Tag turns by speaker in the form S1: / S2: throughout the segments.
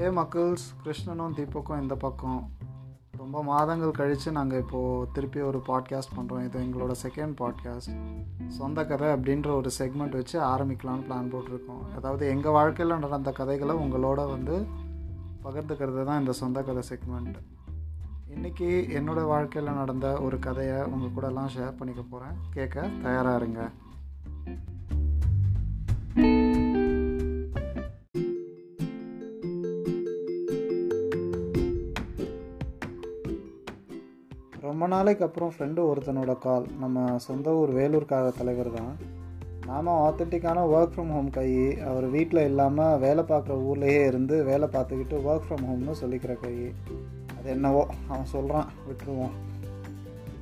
S1: ஏ மக்கள்ஸ் கிருஷ்ணனும் தீபக்கும் இந்த பக்கம். ரொம்ப மாதங்கள் கழித்து நாங்கள் இப்போது திருப்பி ஒரு பாட்காஸ்ட் பண்ணுறோம் இது எங்களோட செகண்ட் பாட்காஸ்ட் சொந்த கதை அப்படின்ற ஒரு செக்மெண்ட் வச்சு ஆரம்பிக்கலான்னு பிளான் போட்டிருக்கோம். அதாவது எங்கள் வாழ்க்கையில் நடந்த கதைகளை உங்களோட வந்து பகிர்ந்துக்கிறது தான் இந்த சொந்த கதை செக்மெண்ட் இன்றைக்கி என்னோடய வாழ்க்கையில் நடந்த ஒரு கதையை உங்கள் கூடலாம் ஷேர் பண்ணிக்க போகிறேன் கேட்க தயாராக இருங்க. ரொம்ப நாளைக்கு அப்புறம் ஃப்ரெண்டு ஒருத்தனோட கால் நம்ம சொந்த ஊர் வேலூர்கார தலைவர் தான். நாம் ஆத்தென்டிக்கான ஒர்க் ஃப்ரம் ஹோம் கை அவர் வீட்டில் இல்லாமல் வேலை பார்க்குற ஊர்லேயே இருந்து வேலை பார்த்துக்கிட்டு ஒர்க் ஃப்ரம் ஹோம்னு சொல்லிக்கிற கை. அது என்னவோ அவன் சொல்கிறான் விட்டுருவோம்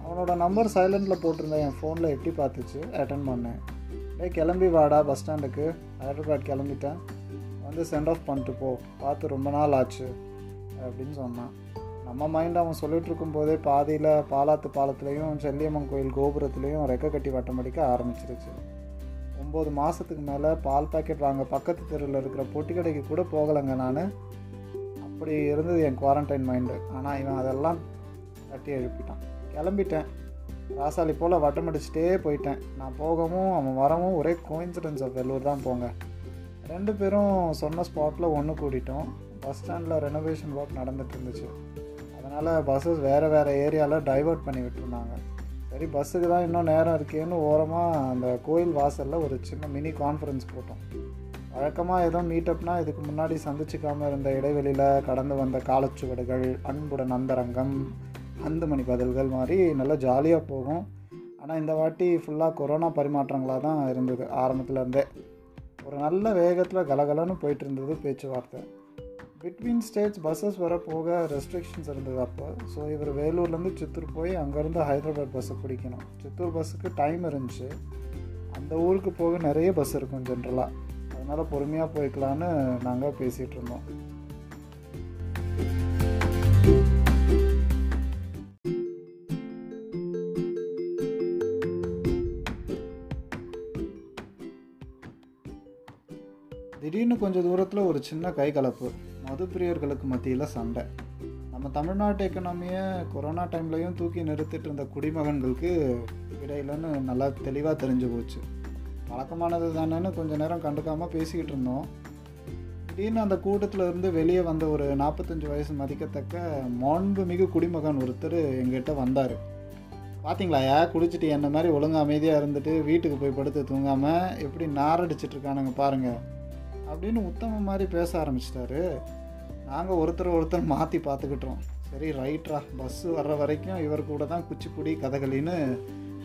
S1: அவனோட நம்பர் சைலண்டில் போட்டிருந்தேன் என் ஃபோனில் எட்டி பார்த்துச்சு அட்டன் பண்ணேன். டே கிளம்பி வாடா பஸ் ஸ்டாண்டுக்கு ஹைதராபாத் கிளம்பிட்டேன். வந்து சென்ட் ஆஃப் பண்ணிட்டு போ. பார்த்து ரொம்ப நாள் ஆச்சு அப்படின்னு சொன்னான். நம்ம மைண்ட் அவன் சொல்லிட்டு இருக்கும்போதே பாதியில் பாலாத்து பாலத்துலேயும் செல்லியம்மன் கோயில் கோபுரத்துலேயும் ரெக்க கட்டி வட்டம் அடிக்க ஆரம்பிச்சிருச்சு. ஒம்பது மாதத்துக்கு மேலே பால் பாக்கெட் வாங்க பக்கத்து தெருவில் இருக்கிற பொட்டி கடைக்கு கூட போகலைங்க நான். அப்படி இருந்தது என் குவாரண்டைன் மைண்டு ஆனால் இவன் அதெல்லாம் தட்டி எழுப்பிட்டான். கிளம்பிட்டேன். ராசாலி போல் வட்டம் அடிச்சுட்டே போயிட்டேன். நான் போகவும் அவன் வரவும் ஒரே கோயின்சிடன்ஸ் ஆஃப் வெள்ளூர் தான் போங்க. ரெண்டு பேரும் சொன்ன ஸ்பாட்டில் ஒன்று கூட்டிட்டோம் பஸ் ஸ்டாண்டில் ரெனோவேஷன் ஒர்க் நடந்துட்டு இருந்துச்சு. அதனால் பஸ்ஸஸ் வேறு வேறு ஏரியாவில் டைவர்ட் பண்ணி விட்டுருந்தாங்க. சரி பஸ்ஸுக்கு தான் இன்னும் நேரம் இருக்கேன்னு ஓரமாக அந்த கோயில் வாசலில் ஒரு சின்ன மினி கான்ஃபரன்ஸ் போட்டோம். வழக்கமாக எதுவும் மீட்டப்னால் இதுக்கு முன்னாடி சந்திச்சிக்காமல் இருந்த இடைவெளியில் கடந்து வந்த காலச்சுவடுகள் அன்புடன் அந்தரங்கம் அந்து மணி பதில்கள் மாதிரி நல்லா ஜாலியாக போகும். ஆனால் இந்த வாட்டி ஃபுல்லாக கொரோனா பரிமாற்றங்களாக தான் இருந்தது ஆரம்பத்துலேருந்தே ஒரு நல்ல வேகத்தில் கலகலன்னு போயிட்டு இருந்தது பேச்சுவார்த்தை. பிட்வீன் ஸ்டேட்ஸ் பஸ்ஸஸ் வர போக ரெஸ்ட்ரிக்ஷன்ஸ் இருந்தது அப்போ. ஸோ இவர் வேலூர்லேருந்து சித்தூர் போய் அங்கேருந்து ஹைதராபாத் பஸ்ஸை பிடிக்கணும். சித்தூர் பஸ்ஸுக்கு டைம் இருந்துச்சு. அந்த ஊருக்கு போக நிறைய பஸ் இருக்கும் ஜென்ரலாக அதனால் பொறுமையாக போய்க்கலான்னு நாங்கள் பேசிகிட்டு இருந்தோம். திடீர்னு கொஞ்சம் தூரத்தில் ஒரு சின்ன கை கலப்பு. மது பிரியர்களுக்கு மத்தியில் சண்டை. நம்ம தமிழ்நாட்டு எக்கனாமியை கொரோனா டைம்லையும் தூக்கி நிறுத்திட்டு இருந்த குடிமகன்களுக்கு இடையிலன்னு நல்லா தெளிவாக தெரிஞ்சு போச்சு. வழக்கமானது தானேன்னு கொஞ்சம் நேரம் கண்டுக்காமல் பேசிக்கிட்டு இருந்தோம். திடீர்னு அந்த கூட்டத்தில் இருந்து வெளியே வந்த ஒரு நாற்பத்தஞ்சு வயசு மதிக்கத்தக்க மாண்புமிகு குடிமகன் ஒருத்தர் எங்கிட்ட வந்தார். பார்த்தீங்களா ஏ குடிச்சிட்டு என்ன மாதிரி ஒழுங்கு அமைதியாக இருந்துட்டு வீட்டுக்கு போய் படுத்து தூங்காமல் எப்படி நாரடிச்சிட்டு இருக்கானுங்க பாருங்கள் அப்படின்னு உத்தம மாதிரி பேச ஆரம்பிச்சிட்டாரு. நாங்கள் ஒருத்தர் ஒருத்தர் மாற்றி பார்த்துக்கிட்டோம். சரி ரைட்ரா பஸ்ஸு வர்ற வரைக்கும் இவர் கூட தான் குச்சிப்புடி கதகளின்னு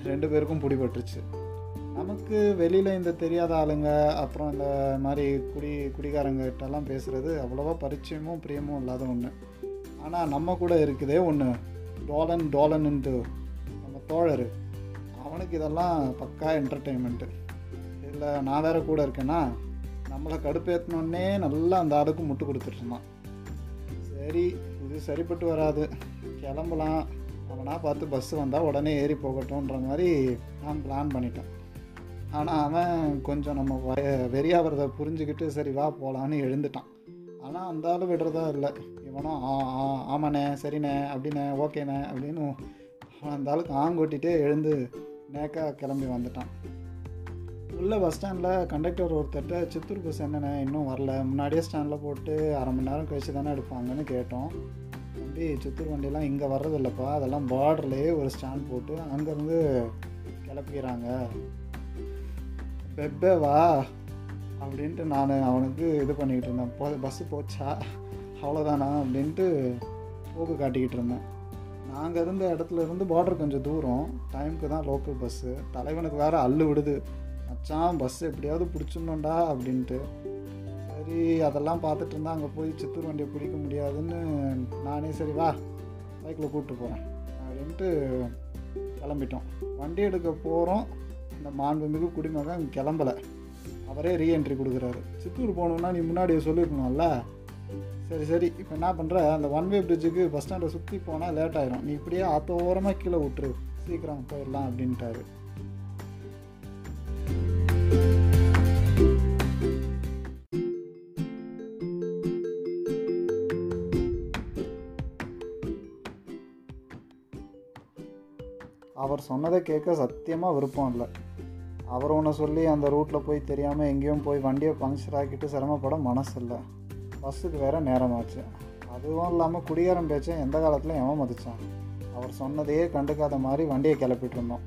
S1: ரெண்டு பேருக்கும் பிடிபட்டுருச்சு. நமக்கு வெளியில் இந்த தெரியாத ஆளுங்க அப்புறம் இந்த மாதிரி குடி குடிகாரங்கிட்டலாம் பேசுகிறது அவ்வளோவா பரிச்சயமும் பிரியமும் இல்லாத ஒன்று ஆனால் நம்ம கூட இருக்குதே ஒன்று டோலன் டோலன்ட்டு நம்ம தோழர். அவனுக்கு இதெல்லாம் பக்கா என்டர்டெயின்மெண்ட்டு இல்லை நான் வேறு கூட இருக்கேன்னா நம்மளை கடுப்பேற்றினோடனே நல்லா அந்த ஆளுக்கு முட்டு கொடுத்துட்ருந்தான் சரி இது சரிப்பட்டு வராது. கிளம்பலாம். அவனாக பார்த்து பஸ்ஸு வந்தால் உடனே ஏறி போகட்டும்ன்ற மாதிரி நான் பிளான் பண்ணிட்டேன். ஆனால் அவன் கொஞ்சம் நம்ம வய வெறியாகிறத புரிஞ்சுக்கிட்டு சரி வா போகலான்னு எழுந்துட்டான். ஆனால் அந்த ஆள் விடுறதா இல்லை. இவனும் ஆ ஆ ஆமாண்ணே சரிண்ணே அப்படிண்ணே ஓகேண்ணே அப்படின்னு அந்த ஆளுக்கு ஆங்கொட்டிகிட்டே எழுந்து நேக்காக கிளம்பி வந்துட்டான். உள்ள பஸ் ஸ்டாண்டில் கண்டக்டர் ஒருத்தர்கிட்ட சித்தூர் பஸ் என்னென்ன இன்னும் வரல. முன்னாடியே ஸ்டாண்டில் போட்டு அரை மணி நேரம் கழிச்சு தானே எடுப்பாங்கன்னு கேட்டோம். தம்பி சித்தூர் வண்டியெல்லாம் இங்கே வர்றதில்லப்பா. அதெல்லாம் பார்டர்லேயே ஒரு ஸ்டாண்ட் போட்டு அங்கேருந்து கிளப்பிக்கிறாங்க பெப்பேவா அப்படின்ட்டு நான் அவனுக்கு இது பண்ணிக்கிட்டு இருந்தேன். போ பஸ்ஸு போச்சா? அவ்வளோதானா அப்படின்ட்டு போக்கு காட்டிக்கிட்டு இருந்தேன். நாங்கள் இருந்த இடத்துல இருந்து பார்டர் கொஞ்சம் தூரம். டைமுக்கு தான் லோக்கல் பஸ்ஸு தலைவனுக்கு வேறு அள்ளு விடுது. மச்சான் பஸ் எப்படியாவது பிடிச்சிடணும்டா அப்படின்ட்டு. சரி அதெல்லாம் பார்த்துட்டு இருந்தால் அங்கே போய் சித்தூர் வண்டியை பிடிக்க முடியாதுன்னு நானே சரி வா பைக்கில் கூப்பிட்டு போகிறேன் அப்படின்ட்டு கிளம்பிட்டோம். வண்டி எடுக்க போகிறோம் இந்த மாண்புமிகு குடிமகன் கிளம்பலை. அவரே ரீஎன்ட்ரி கொடுக்குறாரு. சித்தூர் போகணுன்னா நீ முன்னாடியே சொல்லியிருக்கணும்ல சரி சரி. இப்போ என்ன பண்ணுற அந்த ஒன் வே பிரிட்ஜுக்கு பஸ் ஸ்டாண்டை சுற்றி போனால் லேட் ஆயிரும். நீ இப்படியே ஆத்தோரமாக கீழே விட்டுரு. சீக்கிரம் போயிடலாம் அப்படின்ட்டாரு. அவர் சொன்னதை கேட்க சத்தியமாக விருப்பம் இல்லை. அவர் ஒன்று சொல்லி அந்த ரூட்டில் போய் தெரியாமல் எங்கேயும் போய் வண்டியை பங்க்சர் ஆக்கிட்டு சிரமப்பட மனசு இல்லை. பஸ்ஸுக்கு வேறு நேரமாச்சு. அதுவும் இல்லாமல் குடிகாரம் பேச்சை எந்த காலத்தில் எவன் மதித்தான் அவர் சொன்னதையே கண்டுக்காத மாதிரி வண்டியை கிளப்பிட்டு இருந்தோம்.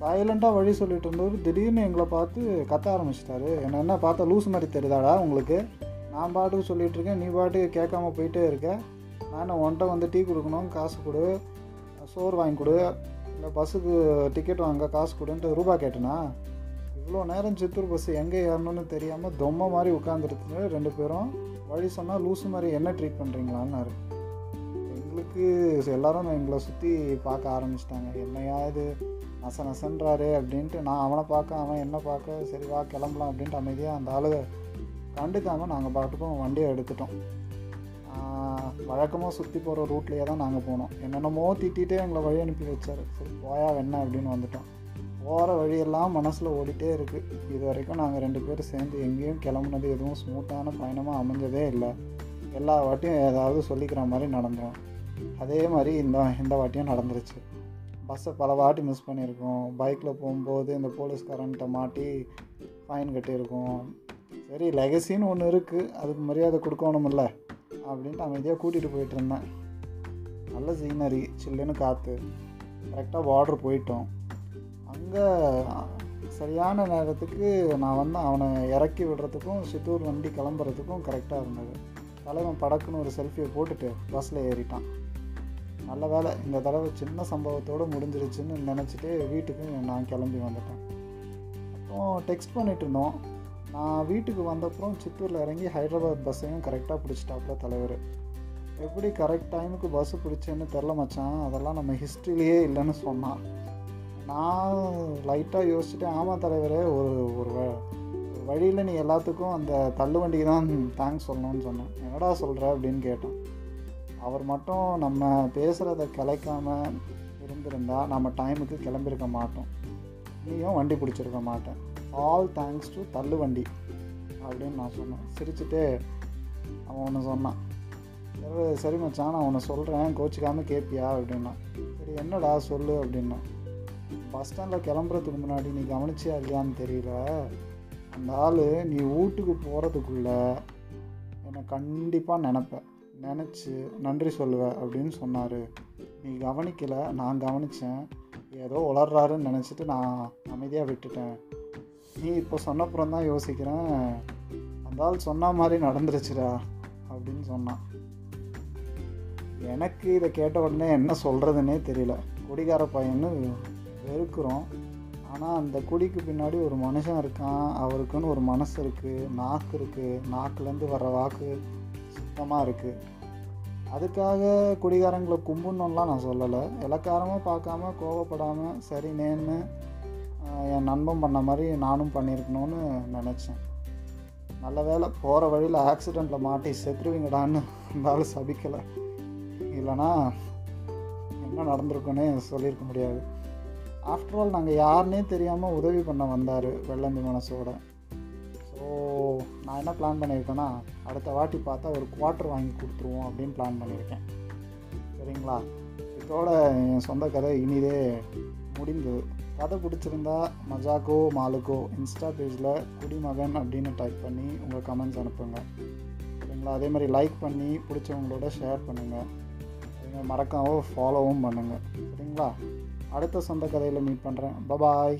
S1: சைலண்ட்டாக வழி சொல்லிட்டு இருந்தவர் திடீர்னு எங்களை பார்த்து கத்த ஆரம்பிச்சிட்டாரு. என்ன என்ன பார்த்தா லூஸ் மாதிரி தெரியுதாடா உங்களுக்கு? நான் பாட்டுக்கு சொல்லிகிட்ருக்கேன் இருக்கேன் நீ பாட்டுக்கு கேட்காம போயிட்டே இருக்க. நான் ஒன்ட்ட வந்து டீ கொடுக்கணும் காசு கொடு சோறு வாங்கி கொடு இல்லை பஸ்ஸுக்கு டிக்கெட் வாங்க காசு கொடுன்ட்டு ரூபா கேட்டேனா? இவ்வளோ நேரம் சித்தூர் பஸ் எங்கே ஏறணும்னு தெரியாமல் தொம்மை மாதிரி உட்காந்துருக்கு ரெண்டு பேரும் வழி சொன்னால் லூஸு மாதிரி என்ன ட்ரீட் பண்ணுறீங்களான்னாரு எங்களுக்கு எல்லாரும் எங்களை சுற்றி பார்க்க ஆரம்பிச்சிட்டாங்க. என்னையா இது? நச நசன்றாரு அப்படின்ட்டு நான் அவனை பார்க்க அவன் என்ன பார்க்க சரி வா கிளம்பலாம் அப்படின்ட்டு அமைதியாக அந்த ஆளு கண்டுக்காமல் நாங்கள் பாட்டுக்கும் வண்டியை எடுத்துட்டோம். வழக்கமாக சுற்றி போகிற ரூட்லேயே தான் நாங்கள் போனோம். என்னென்னமோ திட்டிகிட்டே எங்களை வழி அனுப்பி வச்சார். சரி போயா வேணா அப்படின்னு வந்துட்டோம். போகிற வழியெல்லாம் மனசில் ஓடிட்டே இருக்குது இது வரைக்கும் நாங்கள் ரெண்டு பேரும் சேர்ந்து எங்கேயும் கிளம்புனது எதுவும் ஸ்மூத்தான பயணமாக அமைஞ்சதே இல்லை. எல்லா வாட்டியும் ஏதாவது சொல்லிக்கிற மாதிரி நடந்துடும் அதே மாதிரி இந்த இந்த வாட்டியும் நடந்துருச்சு. பஸ்ஸை பல வாட்டி மிஸ் பண்ணியிருக்கோம். பைக்கில் போகும்போது இந்த போலீஸ்காரன்கிட்ட மாட்டி ஃபைன் கட்டியிருக்கோம். சரி லெகசின்னு ஒன்று இருக்குது அதுக்கு மரியாதை கொடுக்கணுமில்ல அப்படின்ட்டு அமைதியாக கூட்டிகிட்டு போயிட்டு இருந்தேன். நல்ல சீனரி சில்லுன்னு காற்று கரெக்டாக பார்டர் போயிட்டோம். அங்கே சரியான நேரத்துக்கு நான் வந்து அவனை இறக்கி விடுறதுக்கும் சித்தூர் வண்டி கிளம்புறதுக்கும் கரெக்டாக இருந்தது. தலைவன் படக்குன்னு ஒரு செல்ஃபியை போட்டுட்டு பஸ்ஸில் ஏறிட்டான். நல்ல வேலை இந்த தடவை சின்ன சம்பவத்தோடு முடிஞ்சிருச்சுன்னு நினச்சிட்டு வீட்டுக்கு நான் கிளம்பி வந்துட்டேன். அப்புறம் டெக்ஸ்ட் பண்ணிகிட்டு இருந்தோம். நான் வீட்டுக்கு வந்தப்புறம் சித்தூரில் இறங்கி ஹைதராபாத் பஸ்ஸையும் கரெக்டாக பிடிச்சிட்டாப்புல தலைவர். எப்படி கரெக்ட் டைமுக்கு பஸ்ஸு பிடிச்சேன்னு தெரில மச்சான். அதெல்லாம் நம்ம ஹிஸ்ட்ரிலேயே இல்லைன்னு சொன்னான். நான் லைட்டாக யோசிச்சுட்டேன். ஆமாம் தலைவரே ஒரு ஒரு வழியில் நீ எல்லாத்துக்கும் அந்த தள்ளுவண்டிக்கு தான் தேங்க்ஸ் சொல்லணும்னு சொன்னேன். என்னடா சொல்கிற அப்படின்னு கேட்டோம் அவர் மட்டும் நம்ம பேசுகிறத கலைக்காமல் இருந்திருந்தால் நம்ம டைமுக்கு கிளம்பியிருக்க மாட்டோம். நீயும் வண்டி பிடிச்சிருக்க மாட்டேன். ஆல் தேங்க்ஸ் டு தள்ளுவண்டி அப்படின்னு நான் சொன்னேன். சிரிச்சுட்டு அவன் ஒன்று சொன்னான். சரி சரி மச்சான் நான் உன்னை சொல்கிறேன் கோச்சிக்காமல் கேட்பியா அப்படின்னா. சரி என்னடா சொல்லு அப்படின்னா. பஸ் ஸ்டாண்டில் கிளம்புறதுக்கு முன்னாடி நீ கவனிச்சியா இல்லையான்னு தெரியல. அந்த ஆள் நீ வீட்டுக்கு போகிறதுக்குள்ள என்னை கண்டிப்பாக நினப்பேன் நினச்சி நன்றி சொல்லுவேன் அப்படின்னு சொன்னார். நீ கவனிக்கலை நான் கவனித்தேன் ஏதோ உளர்றாருன்னு நினச்சிட்டு நான் அமைதியாக விட்டுட்டேன். நீ இப்போ சொன்னப்புறம் தான் யோசிக்கிறேன். அந்த ஆள் சொன்ன மாதிரி நடந்துருச்சுடா அப்படின்னு சொன்னான். எனக்கு இதை கேட்ட உடனே என்ன சொல்கிறதுனே தெரியல. குடிகார பையன்னு வெறுக்கிறோம். ஆனால் அந்த குடிக்கு பின்னாடி ஒரு மனுஷன் இருக்கான். அவருக்குன்னு ஒரு மனசு இருக்குது நாக்கு இருக்குது நாக்குலேருந்து வர்ற வாக்கு சுத்தமாக இருக்குது அதுக்காக குடிகாரங்களை கும்பிடணும்லாம் நான் சொல்லலை. இலக்காரமாக பார்க்காம கோவப்படாமல் சரி நேன்னு என் நண்பன் பண்ண மாதிரி நானும் பண்ணியிருக்கணும்னு நினச்சேன். நல்ல வேலை போகிற வழியில் ஆக்சிடெண்ட்டில் மாட்டி செத்துருவீங்கடான்னு இருந்தாலும் சபிக்கலை. இல்லைனா என்ன நடந்திருக்குன்னு சொல்லியிருக்க முடியாது. ஆஃப்டர் ஆல் நாங்கள் யாருன்னே தெரியாமல் உதவி பண்ண வந்தார் வெள்ளந்தி மனசோட. ஸோ நான் என்ன பிளான் பண்ணியிருக்கேன்னா அடுத்த வாட்டி பார்த்தா ஒரு குவார்ட்டர் வாங்கி கொடுத்துருவோம் அப்படின்னு பிளான் பண்ணியிருக்கேன். சரிங்களா? இதோட என் சொந்த கதை இனிதே முடிந்தது. கதை பிடிச்சிருந்தா மஜாக்கோ மாலுக்கோ இன்ஸ்டா பேஜில் குடிமகன் அப்படின்னு டைப் பண்ணி உங்கள் கமெண்ட்ஸ் அனுப்புங்க. சரிங்களா? அதே மாதிரி லைக் பண்ணி பிடிச்சவங்களோட ஷேர் பண்ணுங்கள் நீங்கள் மறக்காமல் ஃபாலோவும் பண்ணுங்கள் சரிங்களா? அடுத்த சொந்த கதையில் மீட் பண்ணுறேன் பபாய்